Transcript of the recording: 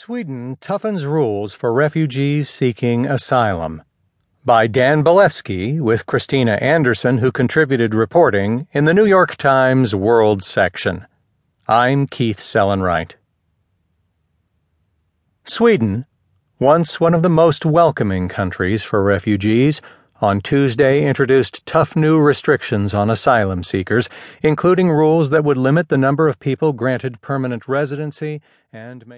Sweden toughens rules for refugees seeking asylum. By Dan Bilefsky with Christina Anderson, who contributed reporting in the New York Times World section. I'm Keith Sellon-Wright. Sweden, once one of the most welcoming countries for refugees, on Tuesday introduced tough new restrictions on asylum seekers, including rules that would limit the number of people granted permanent residency and make